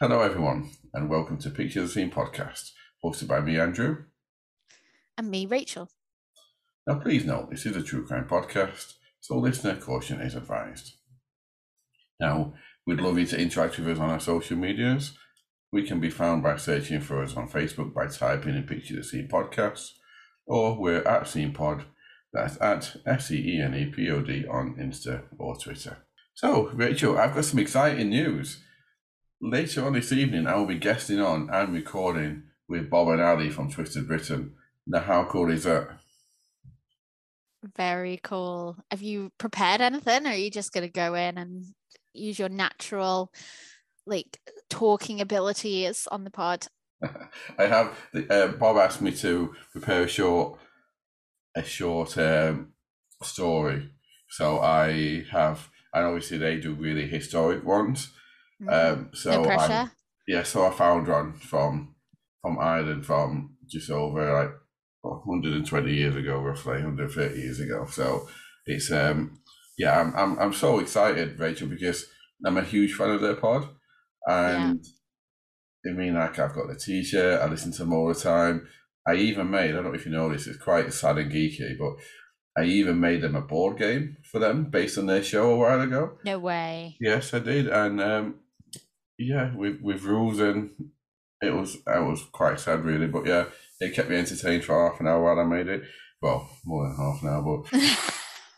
Hello, everyone, and welcome to Picture the Scene podcast, hosted by me, Andrew. And me, Rachel. Now, please note this is a true crime podcast, so listener caution is advised. Now, we'd love you to interact with us on our social medias. We can be found by searching for us on Facebook by typing in Picture the Scene podcast, or we're at Scene Pod, that's at S E E N E P O D on Insta or Twitter. So, Rachel, I've got some exciting news. Later on this evening, I will be guesting on and recording with Bob and Ali from Twisted Britain. Now, how cool is that? Very cool. Have you prepared anything, or are you just going to go in and use your natural, like, talking abilities on the pod? I have. Uh, Bob asked me to prepare a short, a short um, story. So I have, and obviously they do really historic ones. Mm-hmm. Um, so no. I, yeah, so I found one from from Ireland from just over like 120 years ago, roughly 130 years ago. So it's um yeah, I'm I'm I'm so excited, Rachel, because I'm a huge fan of their pod, and I mean like I've got the T-shirt, I listen to them all the time. I even made I don't know if you know this, it's quite sad and geeky, but I even made them a board game for them based on their show a while ago. No way. Yes, I did, and um, yeah, with with rules and it was it was quite sad really, but yeah, it kept me entertained for half an hour while I made it. Well, more than half an hour,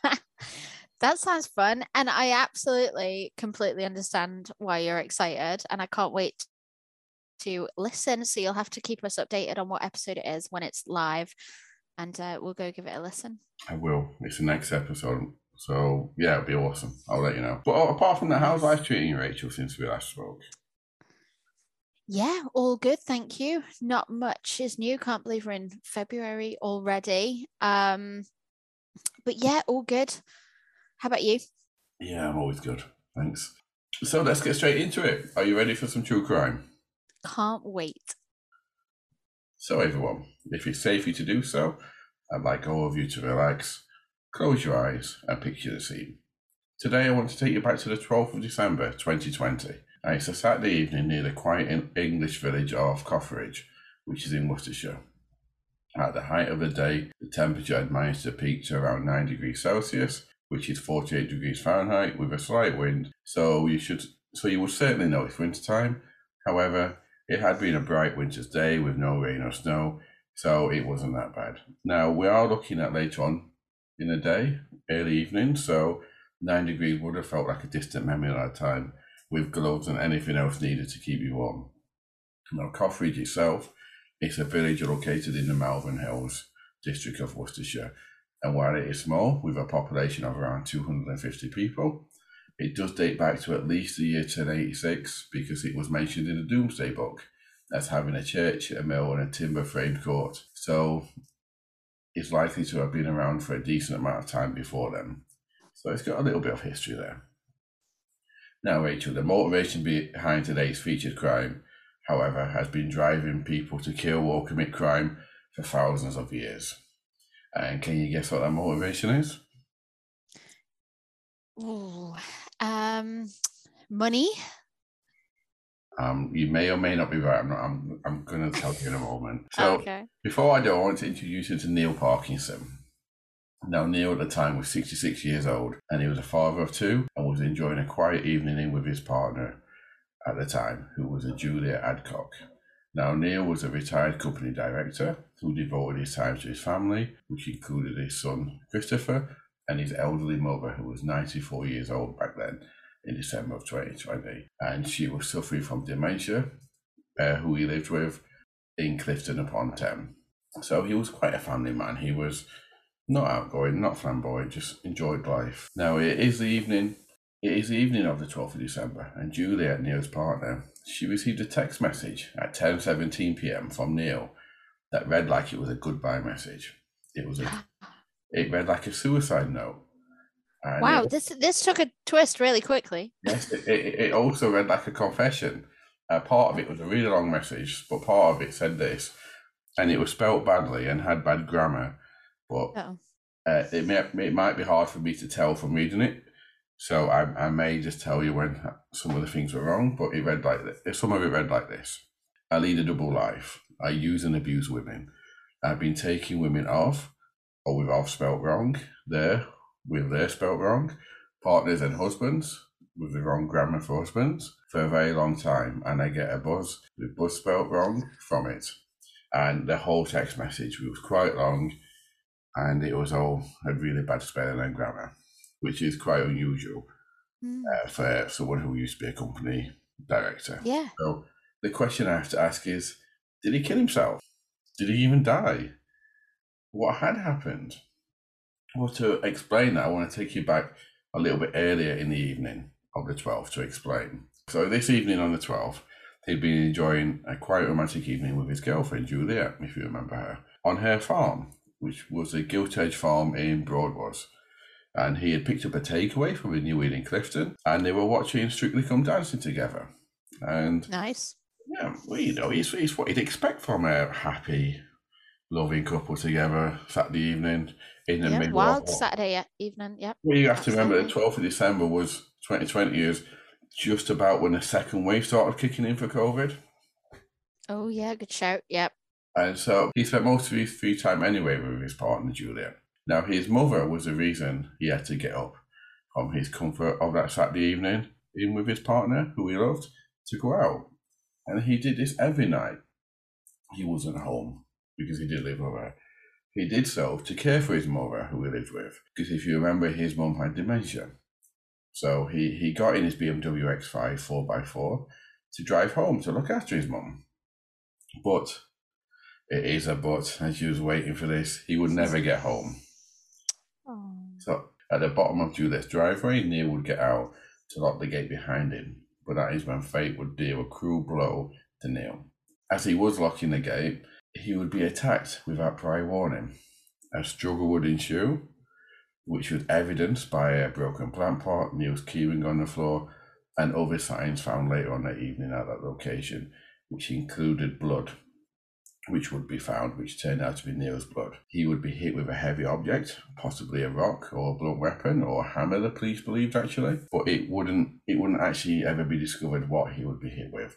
but that sounds fun, and I absolutely completely understand why you're excited, and I can't wait to listen. So you'll have to keep us updated on what episode it is when it's live, and uh, we'll go give it a listen. I will. It's the next episode. So yeah, it'll be awesome. I'll let you know. But uh, apart from that, how's life treating you, Rachel, since we last spoke? Yeah, all good, thank you. Not much is new. Can't believe we're in February already. Um, but yeah, all good. How about you? Yeah, I'm always good. Thanks. So let's get straight into it. Are you ready for some true crime? Can't wait. So everyone, if it's safe for you to do so, I'd like all of you to relax, close your eyes, and picture the scene. Today, I want to take you back to the 12th of December 2020. And it's a Saturday evening near the quiet English village of Cotheridge, which is in Worcestershire. At the height of the day, the temperature had managed to peak to around 9 degrees Celsius, which is 48 degrees Fahrenheit, with a slight wind. So you should, so you would certainly know it's winter time. However, it had been a bright winter's day with no rain or snow, so it wasn't that bad. Now we are looking at later on in the day, early evening, so nine degrees would have felt like a distant memory at that time, with gloves and anything else needed to keep you warm. Now, Cotheridge itself is a village located in the Malvern Hills district of Worcestershire, and while it is small, with a population of around 250 people, it does date back to at least the year 1086 because it was mentioned in the Domesday Book as having a church, a mill, and a timber framed court. So it's likely to have been around for a decent amount of time before them. So it's got a little bit of history there. Now, Rachel, the motivation behind today's featured crime, however, has been driving people to kill or commit crime for thousands of years. And can you guess what that motivation is? Ooh, um, money. Um, you may or may not be right. I'm not, I'm, I'm going to tell you in a moment. So okay. before I do, I want to introduce you to Neil Parkinson. Now, Neil at the time was 66 years old and he was a father of two and was enjoying a quiet evening in with his partner at the time, who was a Julia Adcock. Now, Neil was a retired company director who devoted his time to his family, which included his son Christopher and his elderly mother, who was 94 years old back then in December of 2020. And she was suffering from dementia, uh, who he lived with in Clifton upon Teme. So he was quite a family man. He was not outgoing, not flamboyant, just enjoyed life. Now it is the evening. It is the evening of the 12th of December, and Juliet, Neil's partner, she received a text message at 10:17 p.m. from Neil that read like it was a goodbye message. It was a, it read like a suicide note. And wow, it, this this took a twist really quickly. Yes, it, it, it also read like a confession. Uh, part of it was a really long message, but part of it said this, and it was spelt badly and had bad grammar. But oh. uh, it may, it might be hard for me to tell from reading it. So I, I may just tell you when some of the things were wrong, but it read like this. Some of it read like this. I lead a double life. I use and abuse women. I've been taking women off, or with off spelt wrong, there, with their spelt wrong, partners and husbands, with the wrong grammar for husbands, for a very long time. And I get a buzz with buzz spelt wrong from it. And the whole text message was quite long, and it was all had really bad spelling and grammar, which is quite unusual Mm. uh, for someone who used to be a company director. Yeah. So the question I have to ask is Did he kill himself? Did he even die? What had happened? Well, to explain that, I want to take you back a little bit earlier in the evening of the 12th to explain. So, this evening on the 12th, he'd been enjoying a quite romantic evening with his girlfriend, Juliet, if you remember her, on her farm, which was a gilt edge farm in Broadwas. And he had picked up a takeaway from a New Inn in Clifton, and they were watching Strictly Come Dancing together. And Nice. yeah, well, you know, it's, it's what you'd expect from a happy, loving couple together Saturday evening in the Yeah. middle Wild of Saturday evening. Yep. Well, you have to remember the 12th of December was 2020 is just about when the second wave started kicking in for COVID. Oh yeah, good shout. Yep. And so he spent most of his free time anyway with his partner, Julia. Now, his mother was the reason he had to get up from his comfort of that Saturday evening in with his partner, who he loved, to go out. And he did this every night. He wasn't home because he did live with her. He did so to care for his mother, who he lived with, because if you remember, his mum had dementia. So he, he got in his BMW X5 4x4 to drive home to look after his mum. But it is a but, as you was waiting for this, he would never get home. Oh. So at the bottom of Juliet's driveway, Neil would get out to lock the gate behind him. But that is when fate would deal a cruel blow to Neil. As he was locking the gate, he would be attacked without prior warning. A struggle would ensue, which was evidenced by a broken plant pot, Neil's keyring on the floor, and other signs found later on that evening at that location, which included blood, which would be found, which turned out to be Neil's blood. He would be hit with a heavy object, possibly a rock or a blunt weapon or a hammer, the police believed actually, but it wouldn't it wouldn't actually ever be discovered what he would be hit with.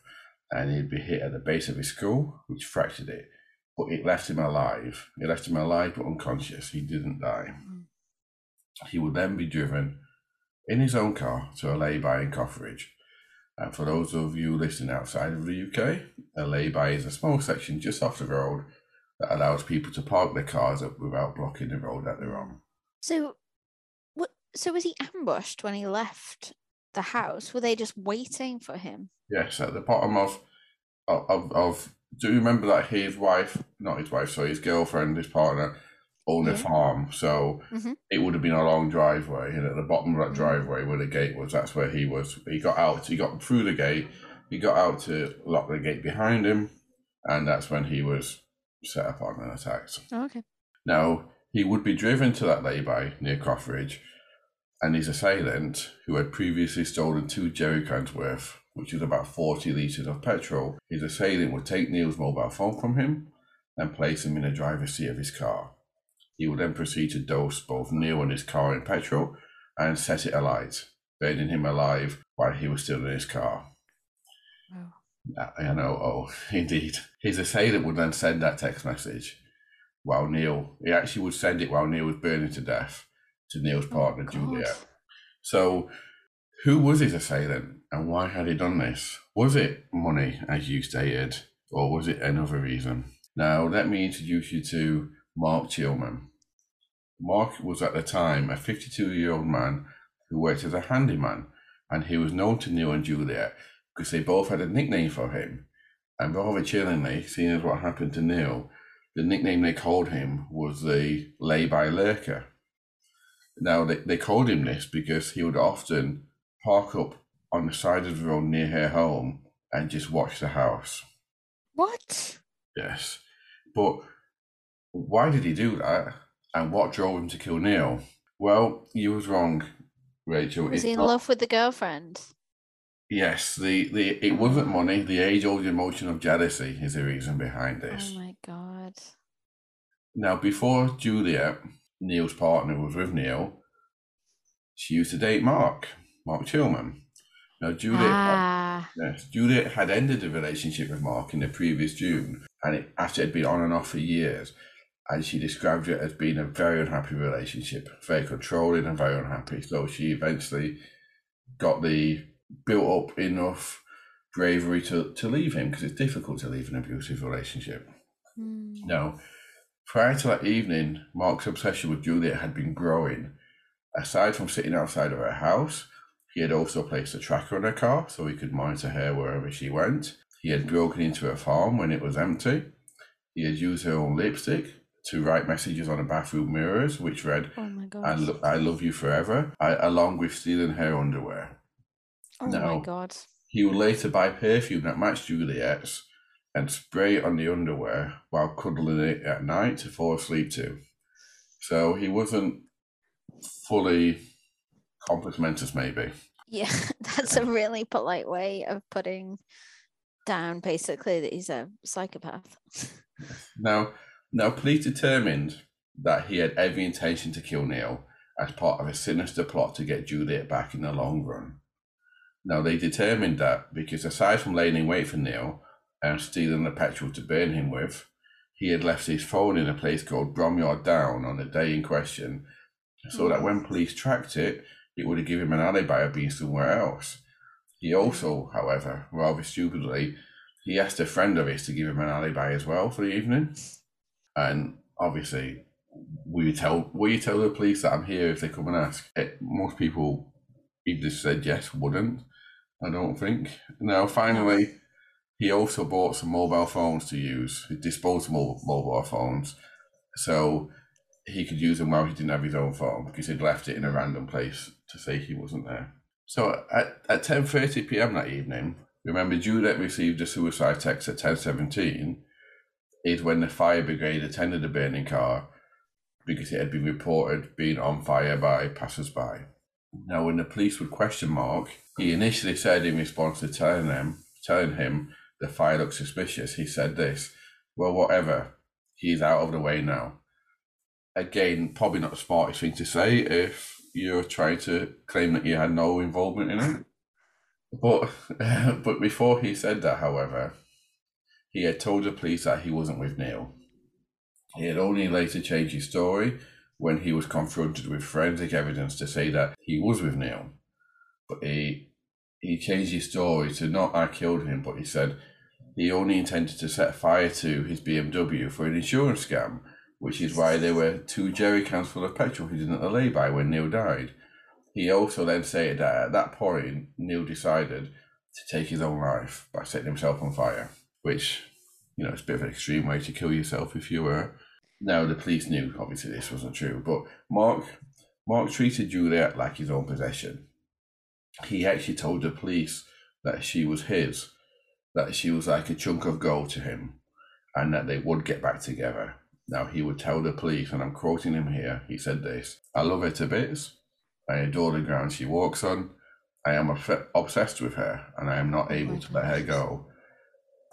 And he'd be hit at the base of his skull, which fractured it. But it left him alive. It left him alive but unconscious. He didn't die. Mm. He would then be driven in his own car to a lay-by in Cotheridge. And for those of you listening outside of the UK, a lay-by is a small section just off the road that allows people to park their cars up without blocking the road that they're on. So, what? So was he ambushed when he left the house? Were they just waiting for him? Yes, at the bottom of, of, of do you remember that his wife, not his wife, sorry, his girlfriend, his partner, owned a farm. So Mhm. it would have been a long driveway, and at the bottom of that Mhm. driveway where the gate was, that's where he was. He got out. He got through the gate. He got out to lock the gate behind him, and that's when he was set upon and attacked. Oh, okay. Now, he would be driven to that lay-by near Cotheridge, and his assailant, who had previously stolen two jerry cans worth, which was about 40 litres of petrol, his assailant would take Neil's mobile phone from him and place him in the driver's seat of his car. He would then proceed to dose both Neil and his car in petrol and set it alight, burning him alive while he was still in his car. Wow. I know, oh, indeed. His assailant would then send that text message while Neil, he actually would send it while Neil was burning to death to Neil's oh, partner, Oh. Juliet. So, who was his assailant and why had he done this? Was it money, as you stated, or was it another reason? Now, let me introduce you to Mark Chilman. Mark was at the time a 52 year old man who worked as a handyman, and he was known to Neil and Juliet because they both had a nickname for him. And rather chillingly, seeing as what happened to Neil, the nickname they called him was the lay-by lurker. Now, they, they called him this because he would often park up on the side of the road near her home and just watch the house. What? Yes. But why did he do that? And what drove him to kill Neil? Well, you was wrong, Rachel. Was It's he in not- love with the girlfriend? Yes, the, the it wasn't money. The age-old emotion of jealousy is the reason behind oh this. Oh my god. Now, before Juliet, Neil's partner, was with Neil, she used to date Mark, Mark Chilman. Now, Juliet, Ah, yes, Juliet had ended the relationship with Mark in the previous June, and it, after it had been on and off for years, and she described it as being a very unhappy relationship, very controlling and very unhappy. So she eventually got the built up enough bravery to, to leave him because it's difficult to leave an abusive relationship. hmm. Now, prior to that evening, Mark's obsession with Juliet had been growing. Aside from sitting outside of her house, he had also placed a tracker on her car so he could monitor her wherever she went. He had broken into her farm when it was empty. He had used her own lipstick to write messages on the bathroom mirrors, which read, oh my I, god. lo- I love you forever, I, along with stealing her underwear. Oh no. my god. He would later buy perfume that matched Juliet's and spray it on the underwear while cuddling it at night to fall asleep to. So he wasn't fully complex maybe. Yeah, that's a really polite way of putting down basically that he's a psychopath. Now, now police determined that he had every intention to kill Neil as part of a sinister plot to get Juliet back in the long run. Now, they determined that because aside from laying in wait for Neil and stealing the petrol to burn him with, he had left his phone in a place called Bromyard Down on the day in question, so that hmm. when police tracked it, it would have given him an alibi of being somewhere else. He also, however, rather stupidly, he asked a friend of his to give him an alibi as well for the evening. And obviously, will you tell will you tell the police that I'm here if they come and ask? It, most people either said yes, wouldn't. I don't think. Now, finally, he also bought some mobile phones to use, disposable mobile phones, so he could use them while he didn't have his own phone because he'd left it in a random place to say he wasn't there. So at, at 10.30 p.m. that evening, remember Juliet received a suicide text at 10.17 is when the fire brigade attended the burning car because it had been reported being on fire by passers-by. Now, when the police would question Mark, he initially said in response to telling them, telling him the fire looked suspicious, he said this, well, whatever, he's out of the way now. Again, probably not the smartest thing to say if you're trying to claim that you had no involvement in it. But, but before he said that, however, he had told the police that he wasn't with Neil. He had only later changed his story when he was confronted with forensic evidence to say that he was with Neil. But he he changed his story to not I killed him, but he said he only intended to set fire to his BMW for an insurance scam, which is why there were two jerry cans full of petrol hidden at the lay-by when Neil died. He also then stated that at that point Neil decided to take his own life by setting himself on fire, which you know it's a bit of an extreme way to kill yourself if you were. Now the police knew obviously this wasn't true, but Mark Mark treated Juliet like his own possession. He actually told the police that she was his, that she was like a chunk of gold to him, and that they would get back together. Now he would tell the police, and I'm quoting him here, he said this I love her to bits. I adore the ground she walks on. I am obs- obsessed with her, and I am not oh able to let her go.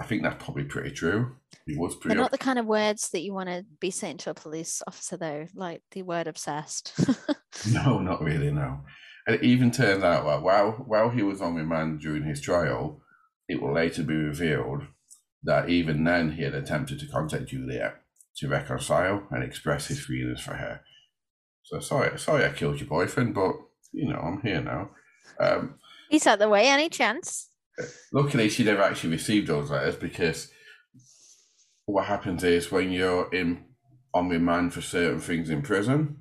I think that's probably pretty true. He was pretty. They're not the kind of words that you want to be saying to a police officer, though, like the word obsessed. No, not really. No. And it even turned out that while while he was on remand during his trial, it will later be revealed that even then he had attempted to contact Juliet to reconcile and express his feelings for her. So sorry, sorry, I killed your boyfriend, but you know I'm here now. Um, He's out the way, any chance? luckily, she never actually received those letters because what happens is when you're in on remand for certain things in prison,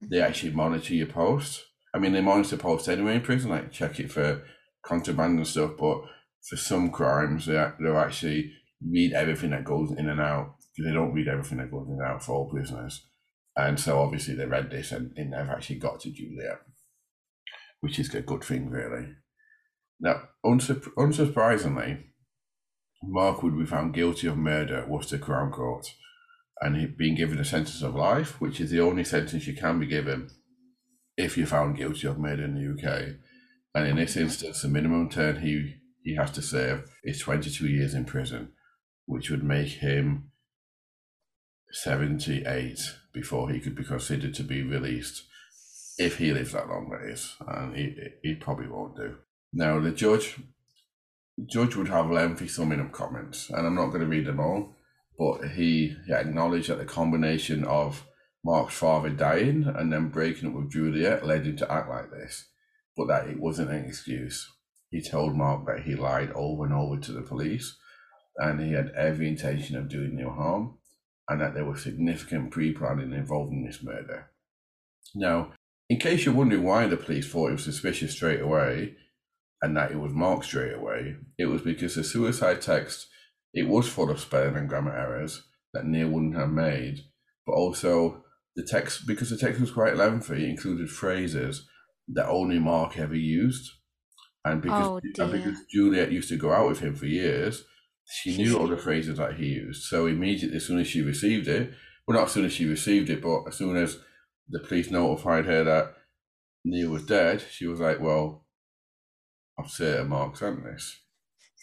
they actually monitor your post. I mean, they monitor posts anyway in prison, like check it for contraband and stuff. But for some crimes, they they'll actually read everything that goes in and out. They don't read everything that goes in and out for all prisoners. And so obviously they read this and it never actually got to Juliet, which is a good thing, really. Now, unsurprisingly, Mark would be found guilty of murder at Worcester Crown Court and he'd been given a sentence of life, which is the only sentence you can be given if you're found guilty of murder in the UK. And in this instance, the minimum term he, he has to serve is 22 years in prison, which would make him 78 before he could be considered to be released. if he lives that long, that is, and he he probably won't do. Now the judge judge would have lengthy summing up comments, and I'm not going to read them all, but he, he acknowledged that the combination of Mark's father dying and then breaking up with Juliet led him to act like this, but that it wasn't an excuse. He told Mark that he lied over and over to the police and he had every intention of doing no harm and that there was significant pre planning involved in this murder. Now, in case you're wondering why the police thought it was suspicious straight away and that it was Mark straight away, it was because the suicide text it was full of spelling and grammar errors that Neil wouldn't have made, but also the text because the text was quite lengthy, it included phrases that only Mark ever used. And because, Oh, and because Juliet used to go out with him for years, she knew all the phrases that he used. So immediately, as soon as she received it, well, not as soon as she received it, but as soon as the police notified her that Neil was dead, she was like, "Well, I've certain Mark sent this."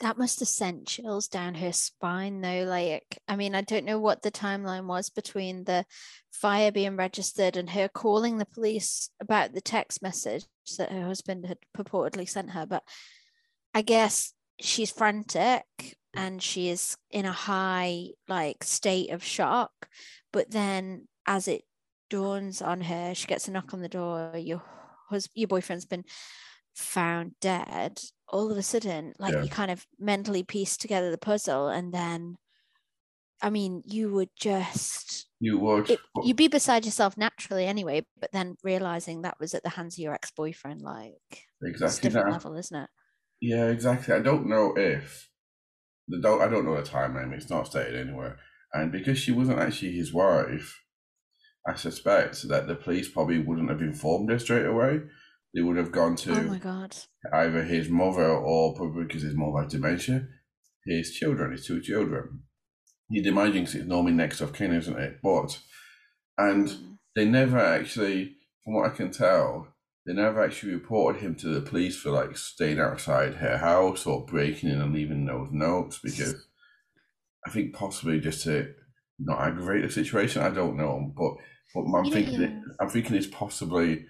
That must have sent chills down her spine, though. Like, I mean, I don't know what the timeline was between the fire being registered and her calling the police about the text message that her husband had purportedly sent her. But I guess she's frantic and she is in a high, like, state of shock. But then, as it dawns on her, she gets a knock on the door. Your hus- your boyfriend's been found dead all of a sudden like Yeah. you kind of mentally piece together the puzzle and then i mean you would just You would. it, you'd be beside yourself naturally anyway but then realizing that was at the hands of your ex-boyfriend like it's a exactly different that. level isn't it Yeah, exactly. I don't know if the don't. I don't know the timeline. It's not stated anywhere. And because she wasn't actually his wife, I suspect that the police probably wouldn't have informed her straight away. They would have gone to oh my god either his mother or probably because his mother had dementia, his children, his two children. You'd imagine it's normally next of kin, isn't it? But and Mm. they never actually, from what I can tell, they never actually reported him to the police for like staying outside her house or breaking in and leaving those notes because I think possibly just to not aggravate the situation. I don't know, but but I'm know, thinking yeah. I'm thinking it's possibly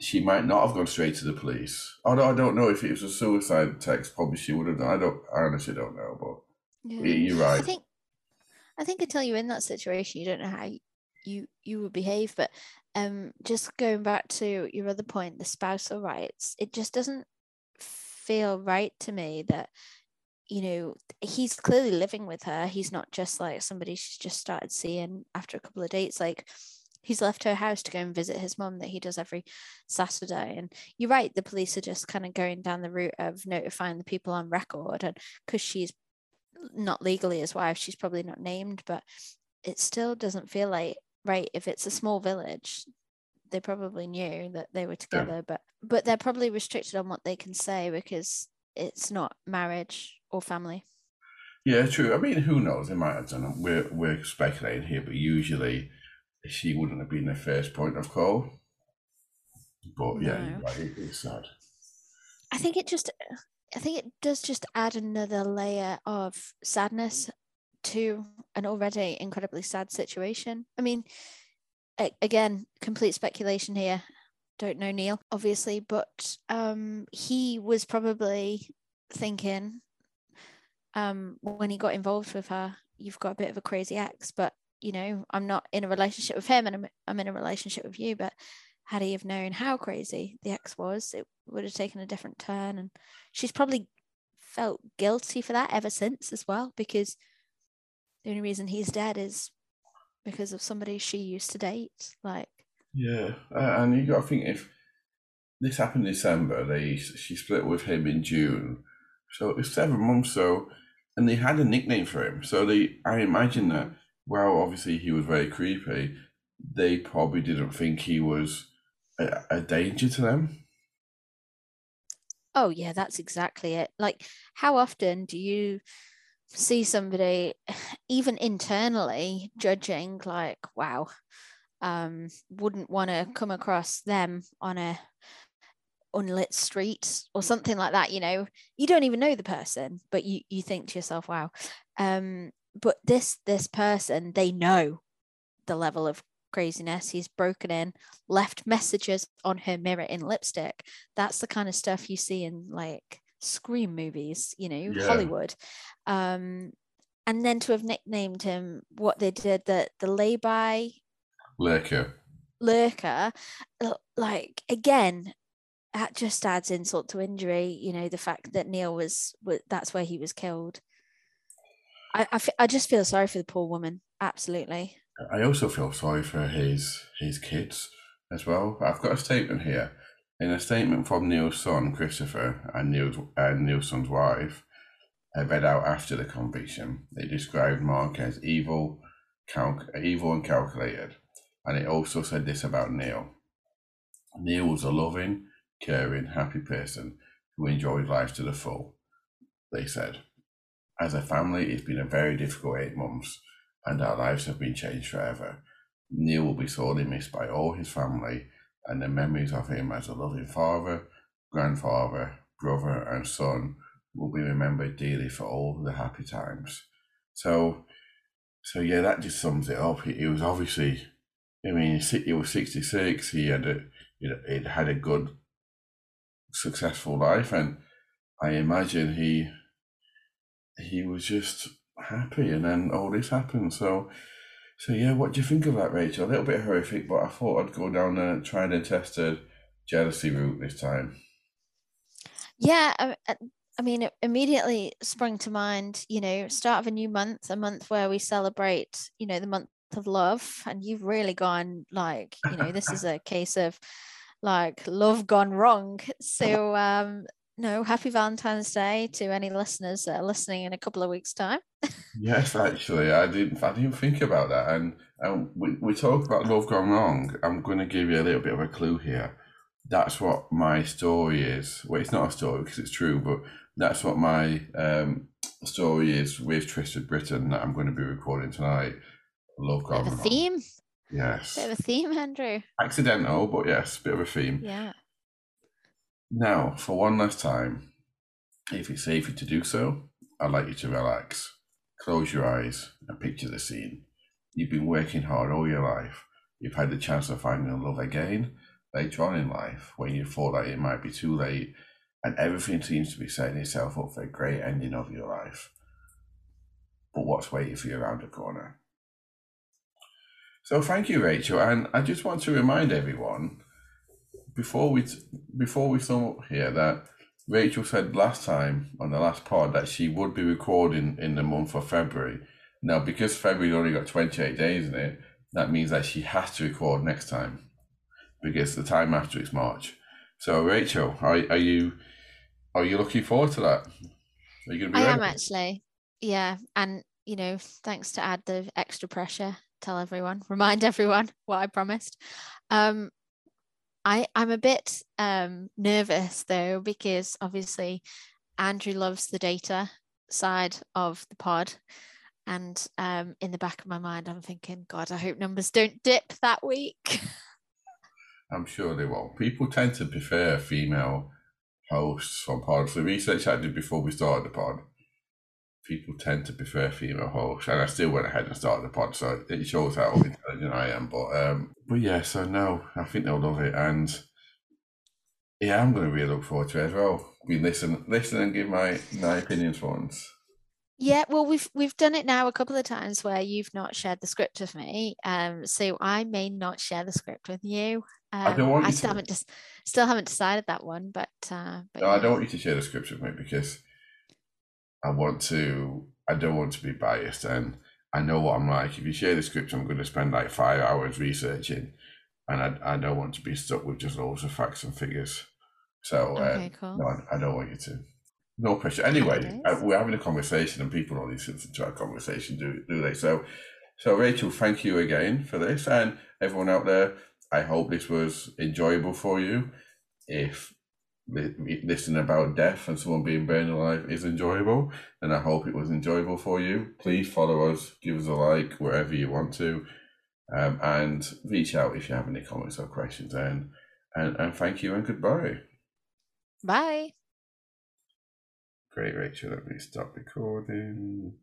she might not have gone straight to the police. Although I don't know if it was a suicide text, probably she would have done. I don't. I honestly don't know, but yeah. yeah, you're right. I think I think until you're in that situation, you don't know how you you would behave. But um, just going back to your other point, the spousal rights, it just doesn't feel right to me that you know he's clearly living with her. He's not just like somebody she's just started seeing after a couple of dates. Like he's left her house to go and visit his mum that he does every Saturday. And you're right, the police are just kind of going down the route of notifying the people on record, and because she's not legally his wife, she's probably not named, but it still doesn't feel like right. If it's a small village, they probably knew that they were together, but but they're probably restricted on what they can say because it's not marriage or family. yeah, true. I mean, who knows? They might have done it. We're we're speculating here, but usually she wouldn't have been the first point of call. But yeah, No. right. It is sad. I think it just I think it does just add another layer of sadness to an already incredibly sad situation. I mean, again, complete speculation here. Don't know Neil, obviously, but um, he was probably thinking um, when he got involved with her, you've got a bit of a crazy ex, but you know, I'm not in a relationship with him and I'm, I'm in a relationship with you. But had he have known how crazy the ex was, it would have taken a different turn. And she's probably felt guilty for that ever since as well, because the only reason he's dead is because of somebody she used to date. Like, Yeah, uh, and you got to think if this happened in December, they she split with him in June, so it's seven months. So, and they had a nickname for him. So they, I imagine that. Well, obviously he was very creepy. They probably didn't think he was a, a danger to them. oh, yeah, that's exactly it. Like, how often do you see somebody, even internally, judging, like, wow, um, wouldn't want to come across them on a unlit street or something like that you know you don't even know the person but you you think to yourself wow um but this this person they know the level of craziness. He's broken in, left messages on her mirror in lipstick. That's the kind of stuff you see in like scream movies, you know, Yeah. Hollywood. Um, and then to have nicknamed him what they did, the the lay-by Lurker. lurker, like again, that just adds insult to injury. You know, the fact that Neil was, was that's where he was killed. I, I, I just feel sorry for the poor woman. Absolutely. I also feel sorry for his his kids as well. I've got a statement here. In a statement from Neil's son Christopher and Neil's and Neil's son's wife, read out after the conviction. They described Mark as evil, calc- evil and calculated, and it also said this about Neil. Neil was a loving, caring, happy person who enjoyed life to the full. They said, as a family, it's been a very difficult eight months and our lives have been changed forever. Neil will be sorely missed by all his family, and the memories of him as a loving father, grandfather, brother, and son will be remembered dearly for all the happy times. So, so yeah, that just sums it up. He, he was obviously, I mean, he was sixty six. He had a, you know, it had a good, successful life, and I imagine he, he was just happy, and then all this happened. So, so yeah, what do you think of that, Rachel? A little bit horrific, but I thought I'd go down the tried and test tested jealousy route this time. Yeah, I, I- I mean, it immediately sprung to mind, you know, start of a new month, a month where we celebrate, you know, the month of love. And you've really gone like, you know, this is a case of like love gone wrong. So, um, no, happy Valentine's Day to any listeners that are listening in a couple of weeks' time. Yes, actually, I didn't. I didn't think about that. And and we we talk about love gone wrong. I'm going to give you a little bit of a clue here. That's what my story is. Well, it's not a story because it's true, but that's what my um, story is with Twisted Britain that I'm going to be recording tonight. Love Bit gone of a wrong. theme, Yes, bit of a theme, Andrew. accidental, but yes, bit of a theme. Yeah. Now, for one last time, if it's safe for you to do so, I'd like you to relax, close your eyes, and picture the scene. You've been working hard all your life. You've had the chance of finding love again later on in life when you thought that it might be too late, and everything seems to be setting itself up for a great ending of your life. But what's waiting for you around the corner? So, thank you, Rachel. And I just want to remind everyone before we before we sum up here that Rachel said last time on the last pod that she would be recording in the month of February. Now, because February only got 28 days in it, that means that she has to record next time because the time after it's March. So, Rachel, are, are you are you looking forward to that? Are you going to be I ready? am actually. Yeah. And, you know, thanks to add the extra pressure, tell everyone, remind everyone what I promised. Um, I, I'm a bit um, nervous though, because obviously Andrew loves the data side of the pod. And um, in the back of my mind, I'm thinking, God, I hope numbers don't dip that week. I'm sure they will. People tend to prefer female hosts on pods. The research I did before we started the pod, people tend to prefer female hosts, and I still went ahead and started the pod, so it shows how intelligent I am. But um, but yeah, so no, I think they'll love it, and yeah, I'm going to really look forward to it as well. We listen, listen, and give my my opinions for once. Yeah, well, we've we've done it now a couple of times where you've not shared the script with me, um, so I may not share the script with you. Um, I don't want you still to. haven't just still haven't decided that one, but uh, but No, I don't want you to share the script with me because I want to. I don't want to be biased, and I know what I'm like. If you share the script, I'm going to spend like five hours researching, and I, I don't want to be stuck with just loads of facts and figures. So uh, Okay, cool. no, I, I don't want you to. No pressure. Anyway, days. uh, we're having a conversation, and people don't listen to our conversation, do do they? So, so Rachel, thank you again for this, and everyone out there. I hope this was enjoyable for you. If listening about death and someone being burned alive is enjoyable, and I hope it was enjoyable for you. Please follow us, give us a like wherever you want to, um, and reach out if you have any comments or questions. And and, and thank you and goodbye. Bye. Great, Rachel. Let me stop recording.